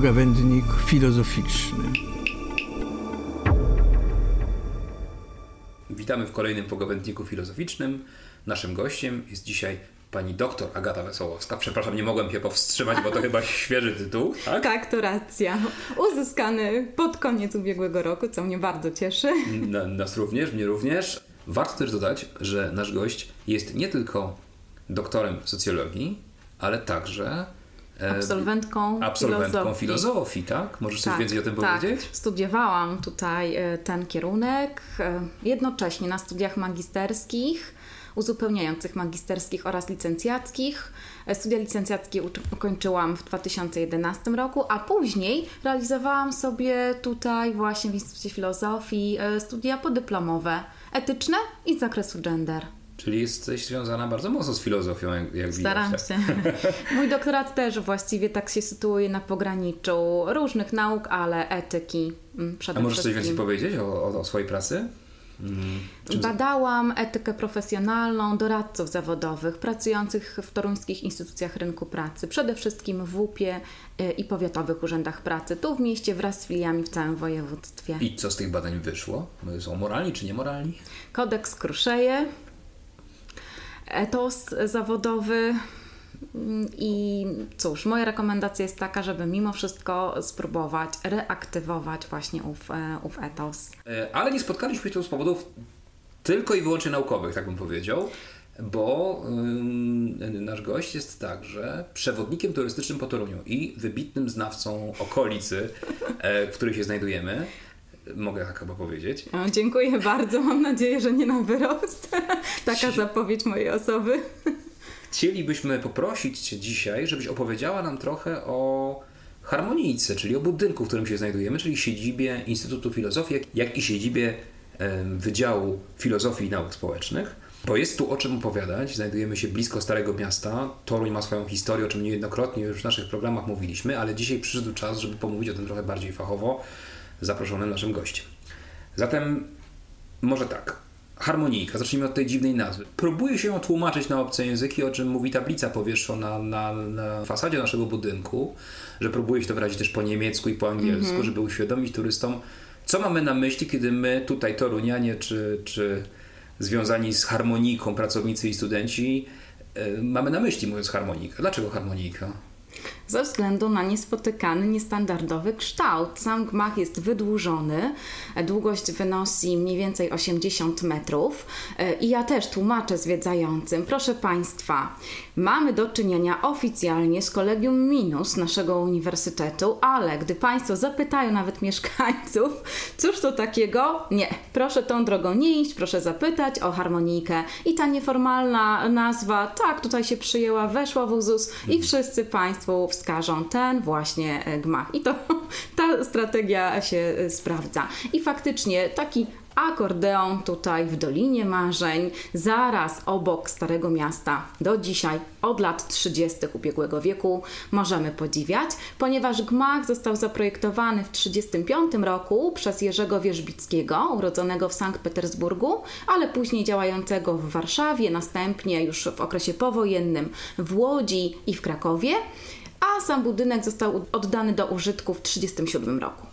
Pogawędnik filozoficzny. Witamy w kolejnym pogawędniku filozoficznym. Naszym gościem jest dzisiaj pani doktor Agata Wesołowska. Przepraszam, nie mogłem się powstrzymać, bo to chyba świeży tytuł, tak? Tak, to racja. Uzyskany pod koniec ubiegłego roku, co mnie bardzo cieszy. Na, nas również, mnie również. Warto też dodać, że nasz gość jest nie tylko doktorem socjologii, ale także absolwentką, absolwentką filozofii. filozofii, tak? Możesz tak, coś więcej o tym tak. powiedzieć? Studiowałam tutaj e, ten kierunek e, jednocześnie na studiach magisterskich, uzupełniających magisterskich oraz licencjackich. Studia licencjackie ukończyłam w 2011 roku, a później realizowałam sobie tutaj właśnie w Instytucie Filozofii studia podyplomowe etyczne i z zakresu gender. Czyli jesteś związana bardzo mocno z filozofią, jak, jak Staram widać. się. Mój doktorat też właściwie tak się sytuuje na pograniczu różnych nauk, ale etyki mm, przede A możesz coś więcej powiedzieć o, o, o swojej pracy? Mm, Badałam etykę profesjonalną doradców zawodowych pracujących w toruńskich instytucjach rynku pracy, przede wszystkim w WUP-ie y, i powiatowych urzędach pracy, tu w mieście wraz z filiami w całym województwie. I co z tych badań wyszło? Są moralni czy niemoralni? Kodeks Kruszeje, etos zawodowy, i cóż, moja rekomendacja jest taka, żeby mimo wszystko spróbować reaktywować właśnie ów, e, ów etos. E, ale nie spotkaliśmy się z powodów tylko i wyłącznie naukowych, tak bym powiedział bo yy, nasz gość jest także przewodnikiem turystycznym po Toruniu i wybitnym znawcą okolicy, e, w której się znajdujemy. Mogę tak chyba powiedzieć. O, dziękuję bardzo. Mam nadzieję, że nie na wyrost. Taka zapowiedź mojej osoby. Chcielibyśmy poprosić Cię dzisiaj, żebyś opowiedziała nam trochę o harmonijce, czyli o budynku, w którym się znajdujemy, czyli siedzibie Instytutu Filozofii, jak i siedzibie Wydziału Filozofii i Nauk Społecznych. Bo jest tu o czym opowiadać. Znajdujemy się blisko Starego Miasta. Toruń ma swoją historię, o czym niejednokrotnie już w naszych programach mówiliśmy, ale dzisiaj przyszedł czas, żeby pomówić o tym trochę bardziej fachowo zaproszonym naszym gościem. Zatem może tak. Harmonijka, zacznijmy od tej dziwnej nazwy. Próbuje się ją tłumaczyć na obce języki, o czym mówi tablica powieszona na, na fasadzie naszego budynku, że próbuje się to wyrazić też po niemiecku i po angielsku, mm -hmm. żeby uświadomić turystom, co mamy na myśli, kiedy my tutaj Torunianie czy, czy związani z harmoniką pracownicy i studenci yy, mamy na myśli mówiąc harmonika. Dlaczego harmonika? Ze względu na niespotykany, niestandardowy kształt. Sam gmach jest wydłużony, długość wynosi mniej więcej 80 metrów. E, i ja też tłumaczę zwiedzającym, proszę Państwa, mamy do czynienia oficjalnie z kolegium minus naszego uniwersytetu, ale gdy Państwo zapytają nawet mieszkańców, cóż to takiego? Nie, proszę tą drogą nie iść, proszę zapytać o harmonijkę i ta nieformalna nazwa, tak, tutaj się przyjęła, weszła w uzus i wszyscy Państwo wskażą ten właśnie e, gmach. I to ta strategia się e, sprawdza. I faktycznie taki akordeon tutaj w Dolinie Marzeń, zaraz obok Starego Miasta. Do dzisiaj, od lat 30. ubiegłego wieku, możemy podziwiać, ponieważ gmach został zaprojektowany w 1935 roku przez Jerzego Wierzbickiego, urodzonego w Sankt Petersburgu, ale później działającego w Warszawie, następnie już w okresie powojennym w Łodzi i w Krakowie a sam budynek został oddany do użytku w 1937 roku.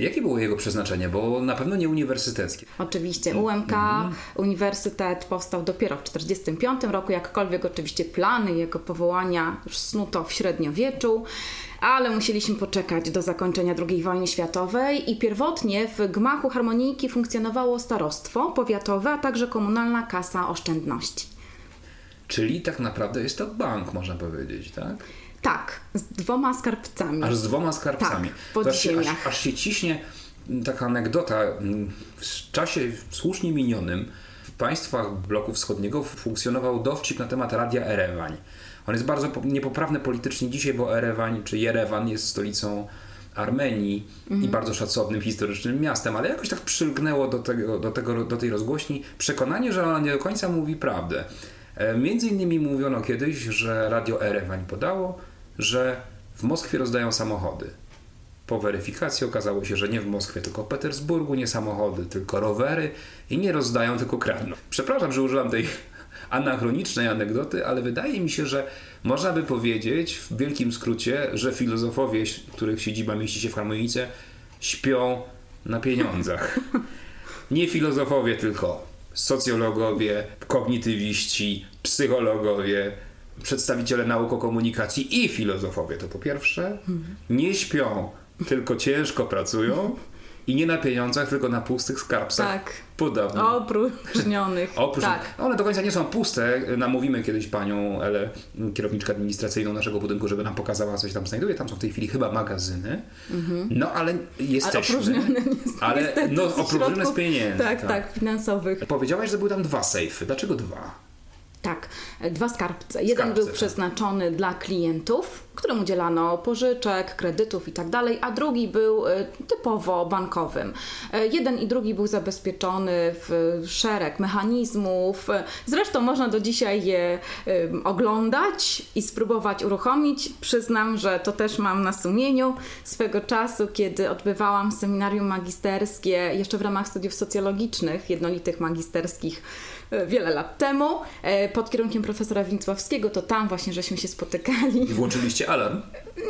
Jakie było jego przeznaczenie? Bo na pewno nie uniwersyteckie. Oczywiście. UMK, mm. Uniwersytet powstał dopiero w 1945 roku, jakkolwiek oczywiście plany jego powołania już snuto w średniowieczu ale musieliśmy poczekać do zakończenia II wojny światowej i pierwotnie w gmachu harmonijki funkcjonowało starostwo powiatowe, a także komunalna kasa oszczędności. Czyli tak naprawdę jest to bank, można powiedzieć, tak? Tak, z dwoma skarbcami. Aż z dwoma skarbcami. Tak, pod aż, aż, aż się ciśnie taka anegdota. W czasie słusznie minionym w państwach bloku wschodniego funkcjonował dowcip na temat radia Erewań. On jest bardzo niepoprawny politycznie dzisiaj, bo Erewań czy Jerewan jest stolicą Armenii mhm. i bardzo szacownym historycznym miastem, ale jakoś tak przylgnęło do, tego, do, tego, do tej rozgłośni przekonanie, że ona nie do końca mówi prawdę. E, między innymi mówiono kiedyś, że radio Erewań podało, że w Moskwie rozdają samochody. Po weryfikacji okazało się, że nie w Moskwie, tylko w Petersburgu nie samochody, tylko rowery i nie rozdają, tylko kradną. Przepraszam, że użyłam tej anachronicznej anegdoty, ale wydaje mi się, że można by powiedzieć w wielkim skrócie, że filozofowie, których siedziba mieści się w harmonice, śpią na pieniądzach. Nie filozofowie tylko, socjologowie, kognitywiści, psychologowie, przedstawiciele nauk o komunikacji i filozofowie to po pierwsze nie śpią, tylko ciężko pracują i nie na pieniądzach, tylko na pustych skarbcach Tak. podobnych. Opróżnionych. Oprócz, tak. One do końca nie są puste. Namówimy kiedyś panią Elę, kierowniczkę administracyjną naszego budynku, żeby nam pokazała, co się tam znajduje. Tam są w tej chwili chyba magazyny. No ale jesteśmy. Ale opróżnione Ale no, opróżnione z pieniędzy. Tak, tak, finansowych. Powiedziałaś, że były tam dwa sejfy. Dlaczego dwa? Tak, dwa skarbce. Jeden Skarbce, był tak. przeznaczony dla klientów, którym udzielano pożyczek, kredytów i tak dalej, a drugi był e, typowo bankowym. E, Jeden i drugi był zabezpieczony w szereg mechanizmów. E, Zresztą można do dzisiaj je oglądać i spróbować uruchomić. Przyznam, że to też mam na sumieniu. Swego czasu, kiedy odbywałam seminarium magisterskie, jeszcze w ramach studiów socjologicznych, jednolitych magisterskich, wiele lat temu, e, pod kierunkiem profesora Wincławskiego, to tam właśnie żeśmy się spotykali. I włączyliście alarm?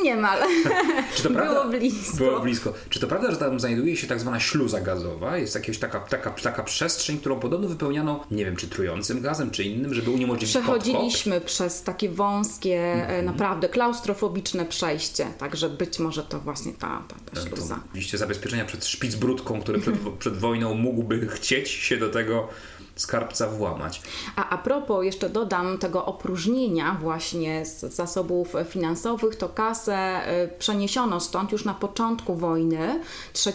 Niemal. Czy to prawda? Było blisko. Było blisko. Czy to prawda, że tam znajduje się tak zwana śluza gazowa? Jest jakaś taka, taka, taka przestrzeń, którą podobno wypełniano, nie wiem, czy trującym gazem, czy innym, żeby uniemożliwić podkop? Przechodziliśmy przez takie wąskie, Mhm. e, naprawdę klaustrofobiczne przejście, także być może to właśnie ta, ta, ta No śluza. Oczywiście zabezpieczenia przed szpicbrudką, który przed, przed wojną mógłby chcieć się do tego skarbca włamać. A a propos, jeszcze dodam tego opróżnienia właśnie z zasobów finansowych, to kasę y, przeniesiono stąd już na początku wojny, 3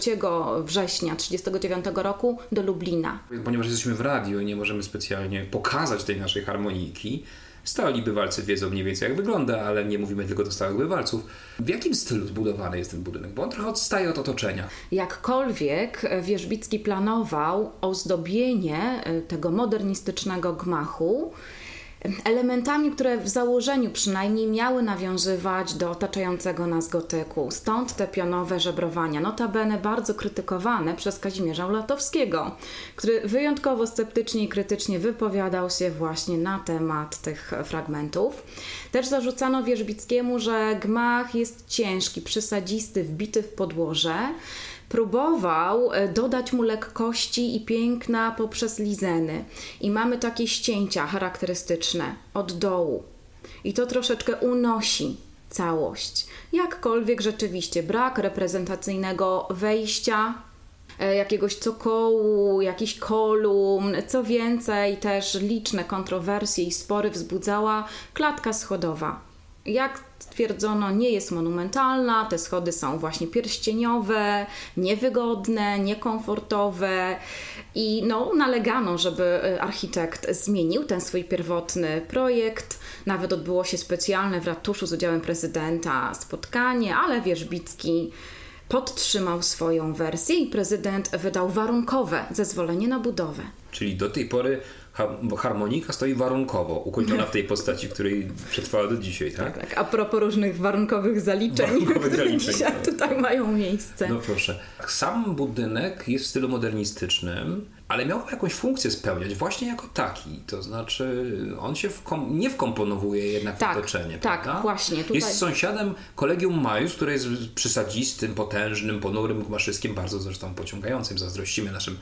września 1939 roku do Lublina. Ponieważ jesteśmy w radio i nie możemy specjalnie pokazać tej naszej harmoniki, stali bywalcy wiedzą mniej więcej jak wygląda, ale nie mówimy tylko do stałych bywalców. W jakim stylu zbudowany jest ten budynek? Bo on trochę odstaje od otoczenia. Jakkolwiek Wierzbicki planował ozdobienie e, tego modernistycznego gmachu elementami, które w założeniu przynajmniej miały nawiązywać do otaczającego nas gotyku. Stąd te pionowe żebrowania, notabene bardzo krytykowane przez Kazimierza Ulatowskiego, który wyjątkowo sceptycznie i krytycznie wypowiadał się właśnie na temat tych fragmentów. Też zarzucano Wierzbickiemu, że gmach jest ciężki, przysadzisty, wbity w podłoże. Próbował e, dodać mu lekkości i piękna poprzez lizeny. I mamy takie ścięcia charakterystyczne od dołu. I to troszeczkę unosi całość. Jakkolwiek rzeczywiście brak reprezentacyjnego wejścia, e, jakiegoś cokołu, jakichś kolumn, co więcej, też liczne kontrowersje i spory wzbudzała klatka schodowa. Jak stwierdzono, nie jest monumentalna, te schody są właśnie pierścieniowe, niewygodne, niekomfortowe i no, nalegano, żeby y, architekt zmienił ten swój pierwotny projekt. Nawet odbyło się specjalne w ratuszu z udziałem prezydenta spotkanie, ale Wierzbicki podtrzymał swoją wersję i prezydent wydał warunkowe zezwolenie na budowę. Czyli do tej pory harmonika stoi warunkowo, ukończona w tej postaci, której przetrwała do dzisiaj, tak? Tak, a propos różnych warunkowych zaliczeń, które dzisiaj tak. tutaj mają miejsce. No proszę. Sam budynek jest w stylu modernistycznym, ale miał jakąś funkcję spełniać właśnie jako taki. To znaczy, on się wkom- nie wkomponowuje jednak Tak, w otoczenie, tak, prawda? właśnie, tutaj- Jest sąsiadem Kolegium Majus, które jest przysadzistym, potężnym, ponurym gmaszyskiem, bardzo zresztą pociągającym. Zazdrościmy naszym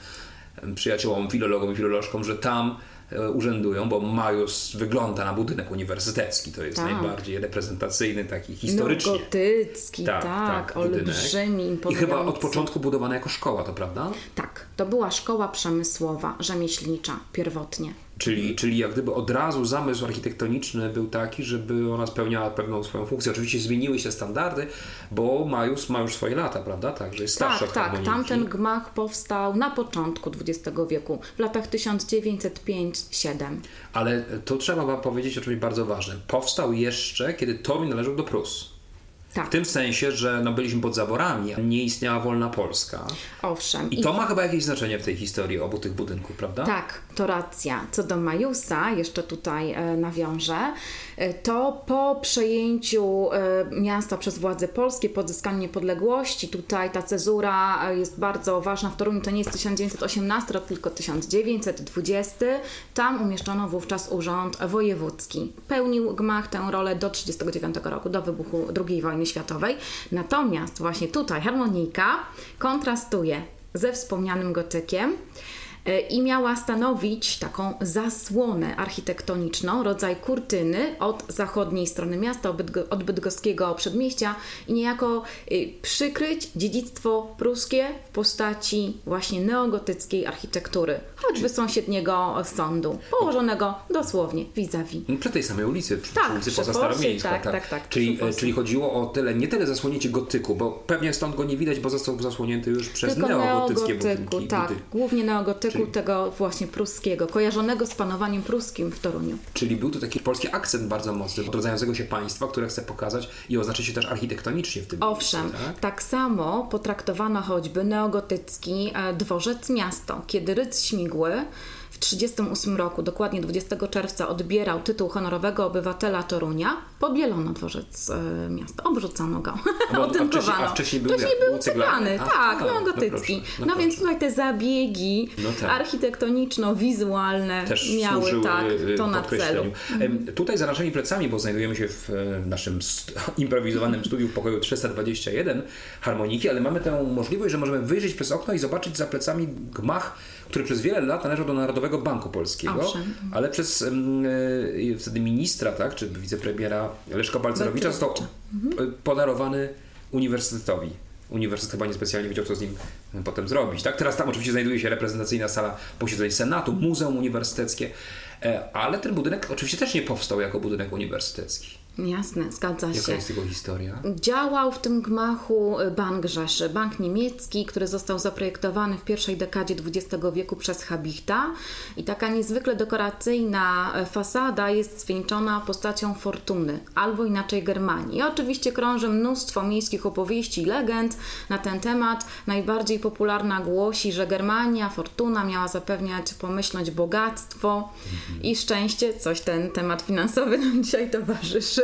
przyjaciołom, filologom i filolożkom, że tam e, urzędują, bo Majus wygląda na budynek uniwersytecki. To jest Tak. najbardziej reprezentacyjny, taki historycznie. No, gotycki, tak, budynek. olbrzymi, I chyba od początku budowana jako szkoła, to prawda? Tak, to była szkoła przemysłowa, rzemieślnicza pierwotnie. Czyli, czyli jak gdyby od razu zamysł architektoniczny był taki, żeby ona spełniała pewną swoją funkcję. Oczywiście zmieniły się standardy, bo Majus ma już swoje lata, prawda? Także jest Tak, od tak, harmoniki. tamten gmach powstał na początku XX wieku, w latach 1905-7. Ale to trzeba wam powiedzieć o czymś bardzo ważnym. Powstał jeszcze, kiedy Toruń należał do Prus. Tak. W tym sensie, że no, byliśmy pod zaborami, nie istniała wolna Polska. Owszem. I to ma chyba jakieś znaczenie w tej historii obu tych budynków, prawda? Tak, to racja. Co do Majusa, jeszcze tutaj e, nawiążę, e, to po przejęciu e, miasta przez władze polskie, po odzyskaniu niepodległości, tutaj ta cezura e, jest bardzo ważna w Toruniu, to nie jest 1918 rok, tylko 1920. Tam umieszczono wówczas urząd wojewódzki. Pełnił gmach tę rolę do 1939 roku, do wybuchu II wojny światowej. Natomiast właśnie tutaj harmonijka kontrastuje ze wspomnianym gotykiem i miała stanowić taką zasłonę architektoniczną, rodzaj kurtyny od zachodniej strony miasta, od Bydgo- od bydgoskiego przedmieścia i niejako y, przykryć dziedzictwo pruskie w postaci właśnie neogotyckiej architektury, choćby sąsiedniego sądu, położonego dosłownie vis-a-vis. No, Przy tej samej ulicy, przy, Tak, ulicy Poza Fosie, Staromiejska. tak, tak, tak, czyli, Fosie. czyli chodziło o tyle, nie tyle zasłonięcie gotyku, bo pewnie stąd go nie widać, bo został zasłonięty już przez Tylko neogotyckie neogotyku, budynki. tak, budynki. głównie neogotyku Czyli- tego właśnie pruskiego, kojarzonego z panowaniem pruskim w Toruniu. Czyli był to taki polski akcent bardzo mocny, odrodzającego się państwa, które chce pokazać i oznaczyć się też architektonicznie w tym Owszem, miejscu. tak? Tak? samo potraktowano choćby neogotycki e, dworzec miasto, kiedy Rydz Śmigły w 1938 roku, dokładnie 20 czerwca, odbierał tytuł honorowego obywatela Torunia, pobielono dworzec e, miasta, obrzucono go, a otynkowano. wcześniej- a wcześniej był jak? był ceglany, A, tak, tak, no proszę, No, no więc tutaj te zabiegi No tak. architektoniczno-wizualne też miały tak, y, y, to na celu. Em, Tutaj za naszymi plecami, bo znajdujemy się w e, naszym st- improwizowanym studiu w pokoju 321 harmoniki, ale mamy tę możliwość, że możemy wyjrzeć przez okno i zobaczyć za plecami gmach, który przez wiele lat należał do Narodowego Banku Polskiego, Owszem. ale przez e, wtedy ministra, tak, czy wicepremiera Leszka Balcerowicza został e, podarowany uniwersytetowi. Uniwersytet chyba niespecjalnie wiedział, co z nim potem zrobić. Tak? Teraz tam oczywiście znajduje się reprezentacyjna sala posiedzeń Senatu, Muzeum Uniwersyteckie, e, ale ten budynek oczywiście też nie powstał jako budynek uniwersytecki. Jasne, zgadza Jaka się. jest jego historia? Działał w tym gmachu Bank Rzeszy, bank niemiecki, który został zaprojektowany w pierwszej dekadzie XX wieku przez Habichta i taka niezwykle dekoracyjna fasada jest zwieńczona postacią Fortuny, albo inaczej Germanii. I oczywiście krąży mnóstwo miejskich opowieści i legend na ten temat. Najbardziej popularna głosi, że Germania, Fortuna miała zapewniać pomyślność bogactwo i szczęście, coś ten temat finansowy nam dzisiaj towarzyszy.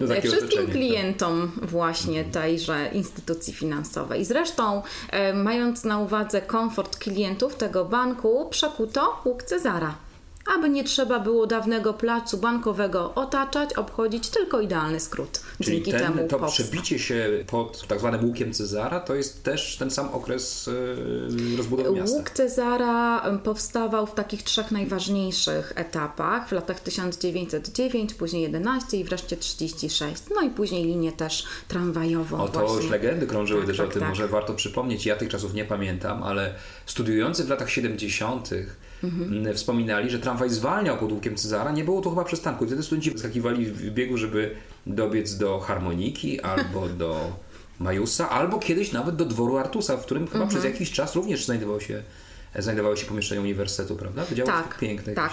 No, takie Wszystkim otoczenie, tak. klientom właśnie tejże instytucji finansowej. Zresztą, e, mając na uwadze komfort klientów tego banku, przekuto łuk Cezara. Aby nie trzeba było dawnego placu bankowego otaczać, obchodzić tylko idealny skrót. Czyli Dzięki ten, temu to powstał. przebicie się pod tak zwanym łukiem Cezara to jest też ten sam okres e, rozbudowy miasta. Łuk Cezara powstawał w takich trzech najważniejszych etapach, w latach 1909, później 11 i wreszcie 36. No i później linię też tramwajową. O to właśnie. już legendy krążyły Tak, też tak, o tym, tak. może warto przypomnieć. Ja tych czasów nie pamiętam, ale studiujący w latach 70. Mhm. wspominali, że tramwaj zwalniał pod łukiem Cezara. Nie było tu chyba przystanku. I wtedy studenci skakiwali w biegu, żeby dobiec do harmoniki albo do Majusa, albo kiedyś nawet do dworu Artusa, w którym chyba Mhm. przez jakiś czas również znajdowało się, znajdowało się pomieszczenie uniwersytetu, prawda? Wydział Tak, piękny. tak.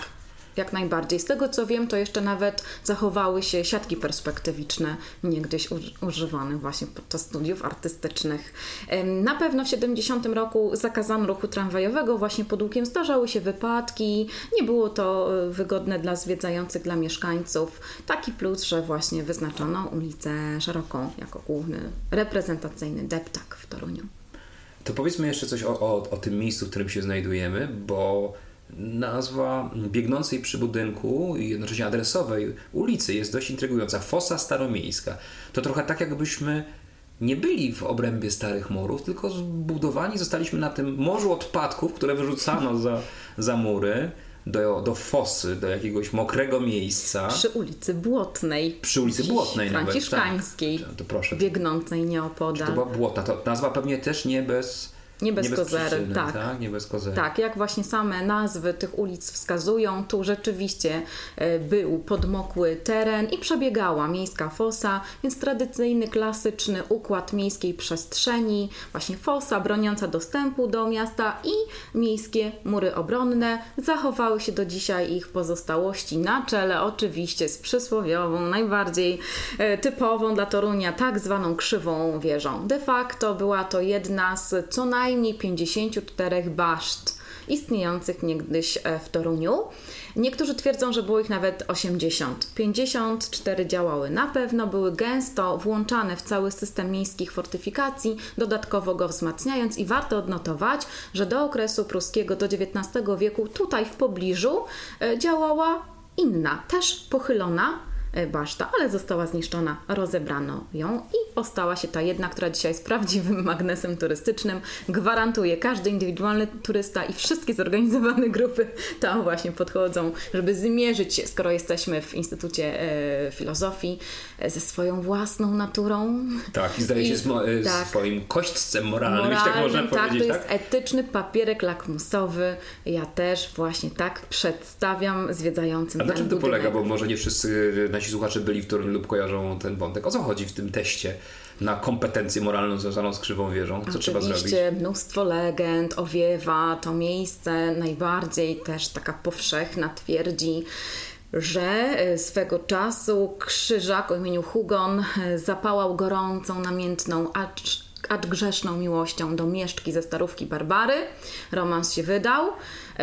Jak najbardziej. Z tego co wiem, to jeszcze nawet zachowały się siatki perspektywiczne, niegdyś uż- używane właśnie podczas studiów artystycznych. Na pewno w 70 roku zakazano ruchu tramwajowego właśnie pod łukiem. Zdarzały się wypadki, nie było to e, wygodne dla zwiedzających, dla mieszkańców. Taki plus, że właśnie wyznaczono ulicę szeroką jako główny reprezentacyjny deptak w Toruniu. To powiedzmy jeszcze coś o, o, o tym miejscu, w którym się znajdujemy, bo nazwa biegnącej przy budynku i jednocześnie adresowej ulicy jest dość intrygująca. Fosa Staromiejska. To trochę tak, jakbyśmy nie byli w obrębie starych murów, tylko zbudowani zostaliśmy na tym morzu odpadków, które wyrzucano za, za mury do, do fosy, do jakiegoś mokrego miejsca. Przy ulicy Błotnej. Przy ulicy Błotnej nawet, Franciszkańskiej. tak. To proszę. Biegnącej To nieopodal. była błota. To nazwa pewnie też nie bez Nie bez, Nie bez kozery, przyczyny, tak. tak? Nie bez kozery. Tak, jak właśnie same nazwy tych ulic wskazują, tu rzeczywiście e, był podmokły teren i przebiegała miejska fosa, więc tradycyjny, klasyczny układ miejskiej przestrzeni, właśnie fosa broniąca dostępu do miasta i miejskie mury obronne. Zachowały się do dzisiaj ich pozostałości na czele, oczywiście z przysłowiową, najbardziej e, typową dla Torunia, tak zwaną krzywą wieżą. De facto była to jedna z co najmniej 54 baszt istniejących niegdyś e, w Toruniu. Niektórzy twierdzą, że było ich nawet 80. 54 działały na pewno, były gęsto włączane w cały system miejskich fortyfikacji, dodatkowo go wzmacniając i warto odnotować, że do okresu pruskiego do XIX wieku tutaj w pobliżu e, działała inna, też pochylona baszta, ale została zniszczona, rozebrano ją i ostała się ta jedna, która dzisiaj jest prawdziwym magnesem turystycznym. Gwarantuje, każdy indywidualny turysta i wszystkie zorganizowane grupy tam właśnie podchodzą, żeby zmierzyć się, skoro jesteśmy w Instytucie e, Filozofii, e, ze swoją własną naturą. Tak, i zdaje się z, mo- e, tak. swoim kośćcem moralnym, jeśli tak można tak, powiedzieć, to tak? jest etyczny papierek lakmusowy. Ja też właśnie tak przedstawiam zwiedzającym A na czym to budynek. polega? Bo może nie wszyscy nasi słuchacze byli w Toruniu lub kojarzą ten wątek. O co chodzi w tym teście na kompetencję moralną związaną z krzywą wieżą? Co trzeba zrobić? Oczywiście mnóstwo legend owiewa to miejsce, najbardziej też taka powszechna twierdzi, że e, swego czasu krzyżak o imieniu Hugon e, zapałał gorącą, namiętną, acz, acz grzeszną miłością do mieszczki ze starówki Barbary. Romans się wydał.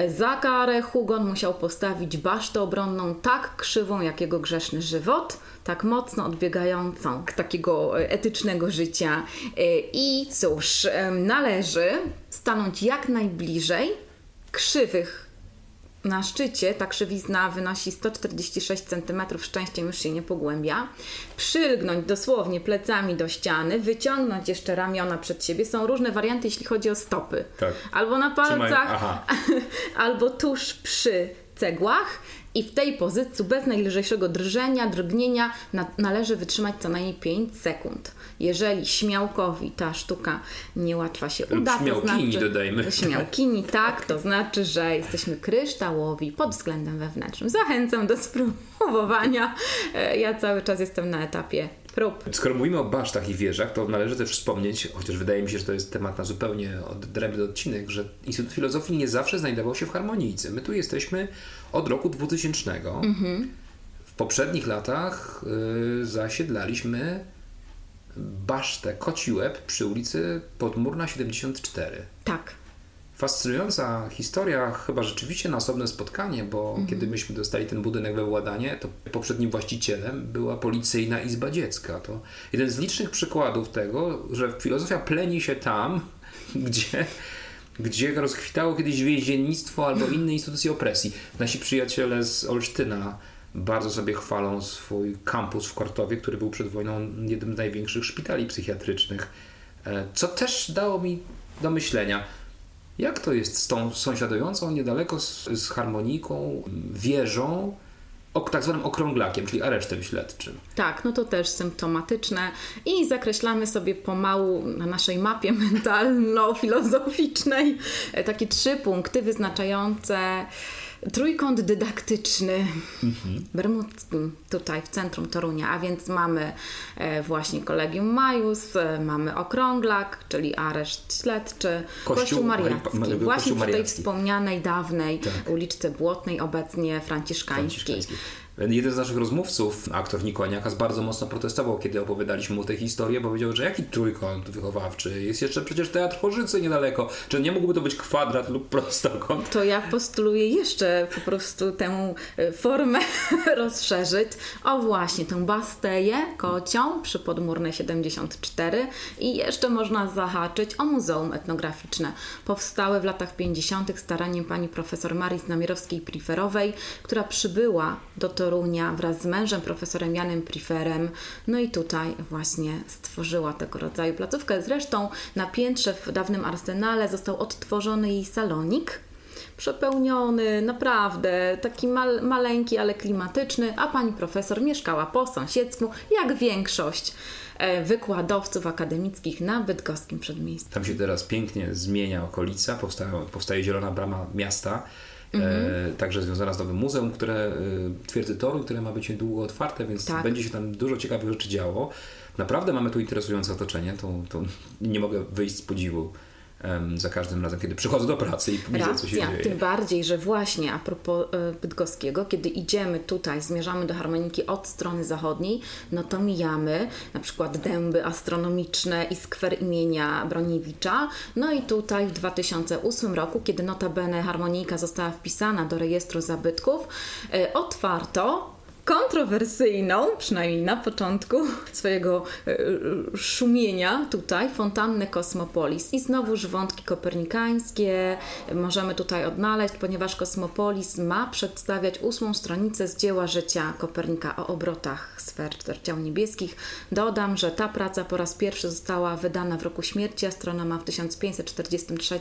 Za karę Hugon musiał postawić basztę obronną tak krzywą, jak jego grzeszny żywot, tak mocno odbiegającą takiego e, etycznego życia. E, I cóż, należy stanąć jak najbliżej krzywych na szczycie ta krzywizna wynosi 146 cm, szczęściem już się nie pogłębia. Przylgnąć dosłownie plecami do ściany, wyciągnąć jeszcze ramiona przed siebie. Są różne warianty, jeśli chodzi o stopy. Tak. Albo na palcach, albo tuż przy cegłach. I w tej pozycji bez najlżejszego drżenia, drgnienia na, należy wytrzymać co najmniej 5 sekund. Jeżeli śmiałkowi ta sztuka niełatwa się uda, to śmiałkini, znaczy, dodajmy. Śmiałkini, tak, to znaczy, że jesteśmy kryształowi pod względem wewnętrznym. Zachęcam do spróbowania. E, Ja cały czas jestem na etapie prób. Skoro mówimy o basztach i wieżach, to należy też wspomnieć, chociaż wydaje mi się, że to jest temat na zupełnie odrębny odcinek, że Instytut Filozofii nie zawsze znajdował się w harmonijce. My tu jesteśmy od roku 2000. W poprzednich latach y, zasiedlaliśmy basztę Koci Łeb przy ulicy Podmurna 74. Tak. Fascynująca historia, chyba rzeczywiście na osobne spotkanie, bo kiedy myśmy dostali ten budynek we władanie, to poprzednim właścicielem była policyjna izba dziecka. To jeden z licznych przykładów tego, że filozofia pleni się tam, gdzie, gdzie rozkwitało kiedyś więziennictwo albo inne instytucje opresji. Nasi przyjaciele z Olsztyna bardzo sobie chwalą swój kampus w Kortowie, który był przed wojną jednym z największych szpitali psychiatrycznych, e, co też dało mi do myślenia. Jak to jest z tą sąsiadującą niedaleko z, z harmoniką, wieżą, ok, tak zwanym okrąglakiem, czyli aresztem śledczym? Tak, no to też symptomatyczne i zakreślamy sobie pomału na naszej mapie mentalno-filozoficznej e, takie trzy punkty wyznaczające trójkąt dydaktyczny bermudzki tutaj w centrum Torunia, a więc mamy e, właśnie Kolegium Majus, e, mamy Okrąglak, czyli areszt śledczy, Kościół Kościół Mariacki, Kościół właśnie przy tej wspomnianej dawnej Tak. uliczce Błotnej, obecnie franciszkańskiej. Franciszkański. Jeden z naszych rozmówców, aktor Nikoniakas, bardzo mocno protestował, kiedy opowiadaliśmy mu tę historię, bo powiedział, że jaki trójkąt wychowawczy? Jest jeszcze przecież teatr Chorzycy niedaleko. Czy nie mógłby to być kwadrat lub prostokąt? To ja postuluję jeszcze po prostu tę y, formę rozszerzyć. O właśnie, tę Basteję kocią przy Podmurnej 74 i jeszcze można zahaczyć o Muzeum Etnograficzne. Powstałe w latach 50. staraniem pani profesor Marii Znamirowskiej-Priferowej, która przybyła do Torunia wraz z mężem profesorem Janem Priferem. No i tutaj właśnie stworzyła tego rodzaju placówkę. Zresztą na piętrze w dawnym arsenale został odtworzony jej salonik przepełniony, naprawdę, taki mal, maleńki, ale klimatyczny, a pani profesor mieszkała po sąsiedzku, jak większość e, wykładowców akademickich na bydgoskim przedmieściu. Tam się teraz pięknie zmienia okolica, powstaje, powstaje zielona brama miasta, e, także związana z nowym muzeum, które e, twierdzy toru, które ma być niedługo otwarte, więc Tak. będzie się tam dużo ciekawych rzeczy działo. Naprawdę mamy tu interesujące otoczenie, to, to nie mogę wyjść z podziwu za każdym razem, kiedy przychodzę do pracy i widzę, co się Racja, dzieje. tym bardziej, że właśnie a propos e, bydgoskiego, kiedy idziemy tutaj, zmierzamy do harmoniki od strony zachodniej, no to mijamy na przykład dęby astronomiczne i skwer imienia Broniewicza. No i tutaj w 2008 roku, kiedy notabene harmonika została wpisana do rejestru zabytków, e, otwarto kontrowersyjną, przynajmniej na początku swojego e, szumienia tutaj, fontannę Kosmopolis. I znowuż wątki kopernikańskie możemy tutaj odnaleźć, ponieważ Kosmopolis ma przedstawiać ósmą stronicę z dzieła życia Kopernika o obrotach sfer ciał niebieskich. Dodam, że ta praca po raz pierwszy została wydana w roku śmierci astronoma w 1543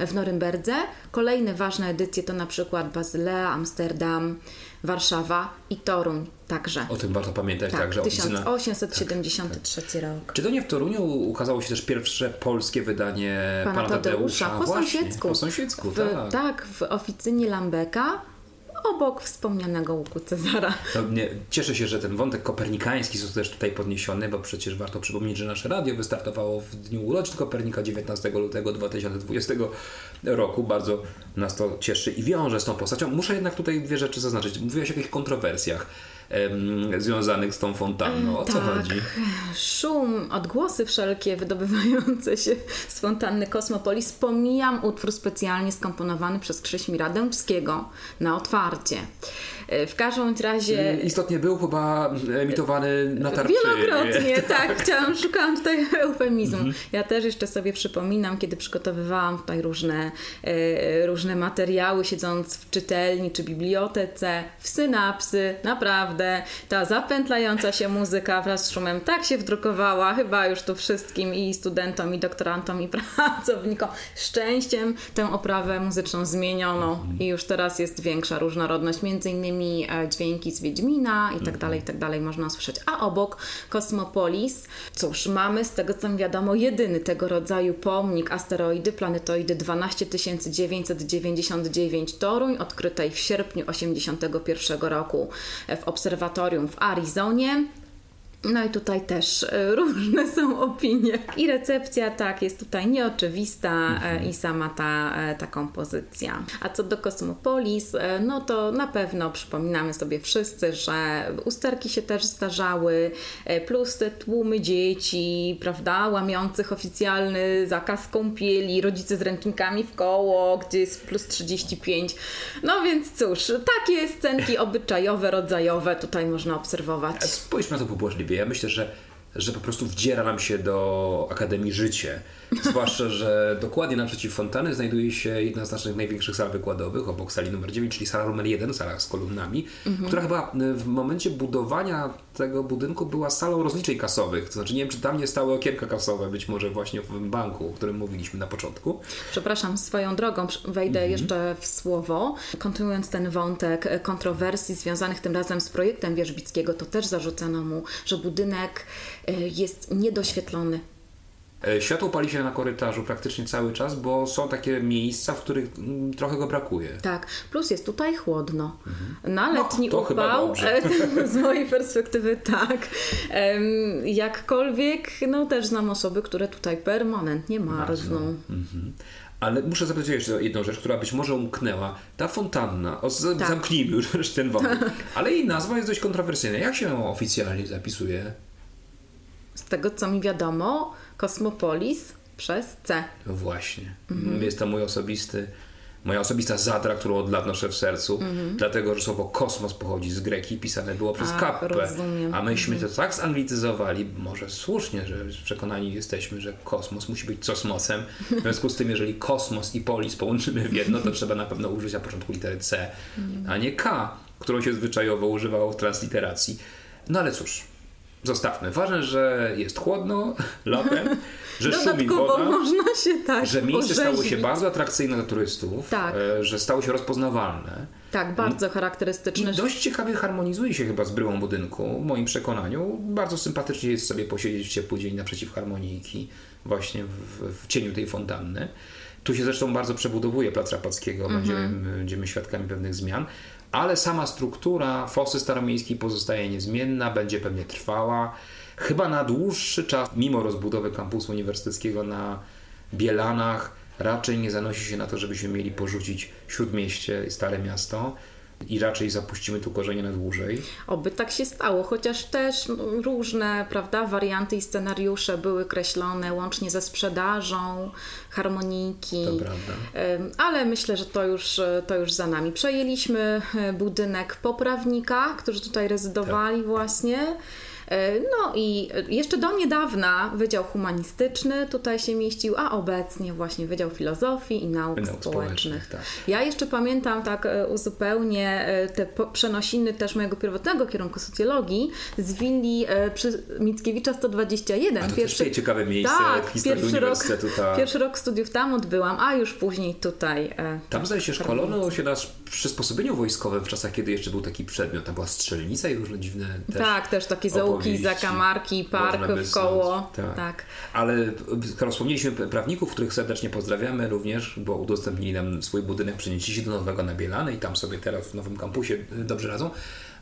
w Norymberdze. Kolejne ważne edycje to na przykład Bazylea, Amsterdam, Warszawa i Toruń także. O tym warto pamiętać Tak, także. oficyna- 1873 rok. Czy to nie w Toruniu ukazało się też pierwsze polskie wydanie Pana, Pana, Tadeusza, po Właśnie, sąsiedzku. Po sąsiedzku, w, tak. tak, w oficynie Lambeka, obok wspomnianego łuku Cezara. Cieszę się, że ten wątek kopernikański został też tutaj podniesiony, bo przecież warto przypomnieć, że nasze radio wystartowało w dniu urodzin Kopernika 19 lutego 2020 roku. Bardzo nas to cieszy i wiąże z tą postacią. Muszę jednak tutaj dwie rzeczy zaznaczyć. Mówiłaś o jakichś kontrowersjach em, związanych z tą fontanną. O co tak, chodzi? szum, odgłosy wszelkie wydobywające się z fontanny Kosmopolis. Pomijam utwór specjalnie skomponowany przez Krzyśmira Dębskiego na otwarcie. E, W każdym razie... Istotnie był chyba emitowany na tarczy. Wielokrotnie, tak. Chciałam, szukałam tutaj eufemizmu. Mhm. Ja też jeszcze sobie przypominam, kiedy przygotowywałam tutaj różne, e, różne materiały, siedząc w czytelni czy bibliotece, w synapsy, naprawdę ta zapętlająca się muzyka wraz z szumem tak się wdrukowała, chyba już tu wszystkim i studentom, i doktorantom, i pracownikom. Szczęściem tę oprawę muzyczną zmieniono Mhm. i już teraz jest większa różnorodność, między innymi e, dźwięki z Wiedźmina i tak dalej, i tak dalej można usłyszeć. A obok Kosmopolis, cóż, mamy z tego co mi wiadomo jedyny tego rodzaju pomnik asteroidy, planetoidy 12999 Toruń, odkrytej w sierpniu 81 roku w obserwatorium w Arizonie. No i tutaj też e, różne są opinie. I recepcja, tak, jest tutaj nieoczywista e, i sama ta, e, ta kompozycja. A co do Kosmopolis, no to na pewno przypominamy sobie wszyscy, że usterki się też zdarzały, plus te tłumy dzieci, prawda, łamiących oficjalny zakaz kąpieli, rodzice z ręcznikami w koło, gdzie jest plus 35. No więc cóż, takie scenki obyczajowe, rodzajowe tutaj można obserwować. Spójrzmy na to pobłażliwie. Ja myślę, że, że po prostu wdziera nam się do Akademii Życie. Zwłaszcza, że dokładnie naprzeciw fontany znajduje się jedna z naszych największych sal wykładowych, obok sali numer 9, czyli sala numer 1, sala z kolumnami, która chyba y, w momencie budowania tego budynku była salą rozliczeń kasowych. To znaczy, nie wiem, czy tam nie stały okienka kasowe, być może właśnie w banku, o którym mówiliśmy na początku. Przepraszam, swoją drogą wejdę Mhm. jeszcze w słowo. Kontynuując ten wątek e, kontrowersji związanych tym razem z projektem Wierzbickiego, to też zarzucano mu, że budynek e, jest niedoświetlony. E, Światło pali się na korytarzu praktycznie cały czas, bo są takie miejsca, w których mm, trochę go brakuje. Tak, plus jest tutaj chłodno. Na letni Mhm. No, to chyba upał, e, z mojej perspektywy tak. Jakkolwiek, no też znam osoby, które tutaj permanentnie marzną. Mhm. Ale muszę zapytać jeszcze jedną rzecz, która być może umknęła. Ta fontanna, o, z, Tak. zamknijmy już ten wątek, ale jej nazwa jest dość kontrowersyjna. Jak się ją oficjalnie zapisuje? Z tego co mi wiadomo, Kosmopolis przez C. No właśnie. Mhm. Jest to mój osobisty, moja osobista zadra, którą od lat noszę w sercu, dlatego, że słowo kosmos pochodzi z greki, pisane było przez Mhm. Kappę. rozumiem. A myśmy to tak zanglicyzowali, może słusznie, że przekonani jesteśmy, że kosmos musi być cosmosem. W związku z tym, jeżeli kosmos i polis połączymy w jedno, to trzeba na pewno użyć na początku litery C, a nie K, którą się zwyczajowo używało w transliteracji. No ale cóż, Zostawmy. Ważne, że jest chłodno latem że szumi woda, można się tak że miejsce stało się bardzo atrakcyjne dla turystów, Tak. e, że stało się rozpoznawalne. Tak, bardzo I charakterystyczne. dość ciekawie harmonizuje się chyba z bryłą budynku, w moim przekonaniu. Bardzo sympatycznie jest sobie posiedzieć w ciepły dzień naprzeciw harmonijki, właśnie w, w cieniu tej fontanny. Tu się zresztą bardzo przebudowuje Plac Rapackiego, będziemy, będziemy świadkami pewnych zmian, ale sama struktura fosy staromiejskiej pozostaje niezmienna, będzie pewnie trwała. Chyba na dłuższy czas, mimo rozbudowy kampusu uniwersyteckiego na Bielanach, raczej nie zanosi się na to, żebyśmy mieli porzucić Śródmieście, Stare Miasto i raczej zapuścimy tu korzenie na dłużej. Oby tak się stało, chociaż też różne prawda, warianty i scenariusze były kreślone łącznie ze sprzedażą harmonijki. To prawda. Ale myślę, że to już, e, to już za nami. Przejęliśmy e, budynek poprawnika, którzy tutaj rezydowali Tak. właśnie. E, No i jeszcze do niedawna Wydział Humanistyczny tutaj się mieścił, a obecnie właśnie Wydział Filozofii i Nauk, Nauk Społecznych. Społecznych, tak. Ja jeszcze pamiętam tak e, uzupełnię e, te przenosiny też mojego pierwotnego kierunku socjologii z willi e, przy Mickiewicza 121. A to też jest ciekawe miejsce tak, w historii pierwszy rok, uniwersytetu. Tak. pierwszy rok studiów tam odbyłam, a już później tutaj. Tam zdaje się szkolono się na przysposobieniu wojskowym w czasach, kiedy jeszcze był taki przedmiot. Tam była strzelnica i różne dziwne też tak, też takie zaułki, opowieści. zakamarki, park w koło. Tak. Tak. Ale wspomnieliśmy prawników, których serdecznie pozdrawiamy również, bo udostępnili nam swój budynek, przenieśli się do Nowego na Bielany i tam sobie teraz w nowym kampusie dobrze radzą.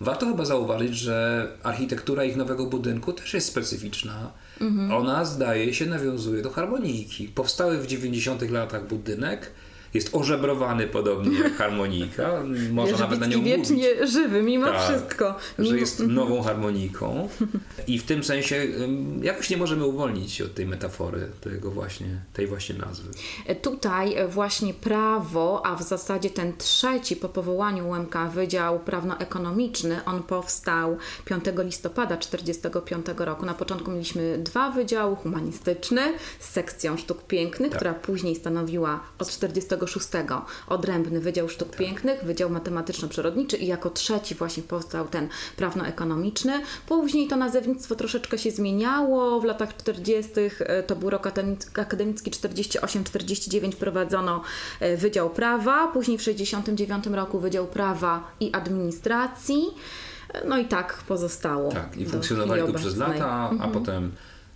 Warto chyba zauważyć, że architektura ich nowego budynku też jest specyficzna. Mhm. Ona zdaje się nawiązuje do harmonijki. Powstały w 90 latach budynek, jest ożebrowany podobnie jak harmonika. Można nawet na nią mówić wiecznie żywy, mimo Tak, wszystko. że jest nową harmoniką i w tym sensie jakoś nie możemy uwolnić się od tej metafory, tego właśnie, tej właśnie nazwy. Tutaj e, właśnie prawo, a w zasadzie ten trzeci po powołaniu UMK Wydział Prawno-Ekonomiczny, on powstał 5 listopada 1945 roku. Na początku mieliśmy dwa wydziały, humanistyczny z sekcją sztuk pięknych, Tak. która później stanowiła od 46 odrębny Wydział Sztuk Tak. Pięknych, Wydział Matematyczno-Przyrodniczy i jako trzeci właśnie powstał ten prawno-ekonomiczny. Później to nazewnictwo troszeczkę się zmieniało. W latach 40. e, to był rok akademic- akademicki 48-49 prowadzono e, Wydział Prawa, później w 69 roku Wydział Prawa i Administracji. E, No i tak pozostało. Tak, i funkcjonowali tu przez lata, a potem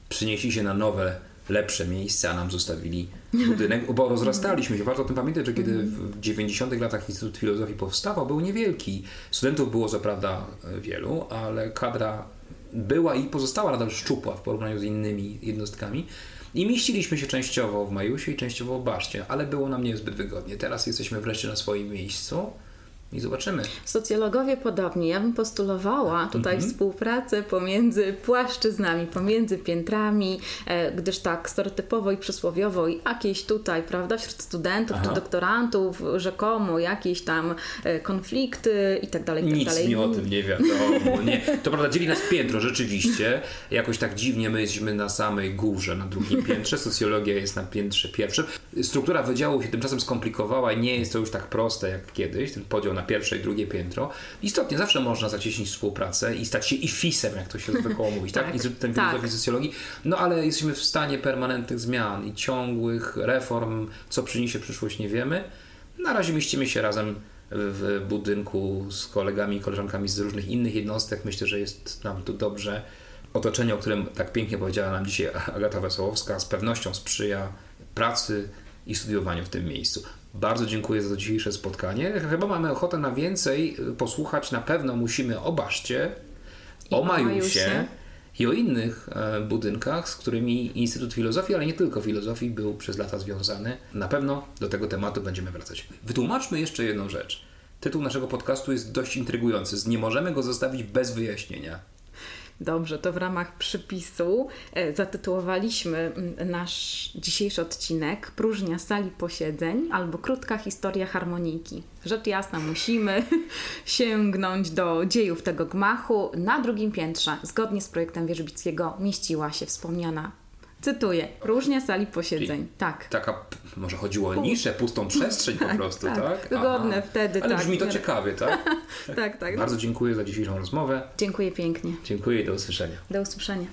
przynieśli się na nowe, lepsze miejsce, a nam zostawili budynek, bo rozrastaliśmy się. Warto o tym pamiętać, że kiedy w 90 latach Instytut Filozofii powstawał, był niewielki. Studentów było co prawda wielu, ale kadra była i pozostała nadal szczupła w porównaniu z innymi jednostkami. I mieściliśmy się częściowo w Majusie i częściowo w Baszcie, ale było nam niezbyt wygodnie. Teraz jesteśmy wreszcie na swoim miejscu i zobaczymy. Socjologowie podobnie. Ja bym postulowała tutaj Mhm. współpracę pomiędzy płaszczyznami, pomiędzy piętrami, e, gdyż tak stereotypowo i przysłowiowo i jakieś tutaj, prawda, wśród studentów Aha. czy doktorantów rzekomo jakieś tam e, konflikty i tak dalej, i tak Nic dalej. mi o tym nie wiadomo. Nie. To prawda, dzieli nas piętro, rzeczywiście. Jakoś tak dziwnie my jesteśmy na samej górze, na drugim piętrze. Socjologia jest na piętrze pierwszym. Struktura wydziału się tymczasem skomplikowała i nie jest to już tak proste jak kiedyś, ten podział na pierwsze i drugie piętro. Istotnie zawsze można zacieśnić współpracę i stać się IFIS-em, jak to się zwykło mówić, tak? Tak, Instytutem tak. Filozofii i Socjologii. No ale jesteśmy w stanie permanentnych zmian i ciągłych reform. Co przyniesie przyszłość, nie wiemy. Na razie mieścimy się razem w budynku z kolegami i koleżankami z różnych innych jednostek. Myślę, że jest nam tu dobrze. Otoczenie, o którym tak pięknie powiedziała nam dzisiaj Agata Wesołowska, z pewnością sprzyja pracy i studiowaniu w tym miejscu. Bardzo dziękuję za dzisiejsze spotkanie. Chyba mamy ochotę na więcej y, posłuchać. Na pewno musimy o Baszcie, I o Majusie. i o innych e, budynkach, z którymi Instytut Filozofii, ale nie tylko filozofii, był przez lata związany. Na pewno do tego tematu będziemy wracać. Wytłumaczmy jeszcze jedną rzecz. Tytuł naszego podcastu jest dość intrygujący. Nie możemy go zostawić bez wyjaśnienia. Dobrze, to w ramach przypisu e, zatytułowaliśmy mm, nasz dzisiejszy odcinek Próżnia sali posiedzeń albo krótka historia harmonijki. Rzecz jasna, musimy sięgnąć do dziejów tego gmachu. Na drugim piętrze, zgodnie z projektem Wierzbickiego, mieściła się wspomniana, cytuję, próżnia sali posiedzeń. Tak. Taka, może chodziło o niszę, pustą przestrzeń po prostu, tak. tak? Wygodne wtedy, Ale tak. brzmi to ciekawie, tak? Tak, tak. Bardzo dziękuję za dzisiejszą rozmowę. Dziękuję pięknie. Dziękuję i do usłyszenia. Do usłyszenia.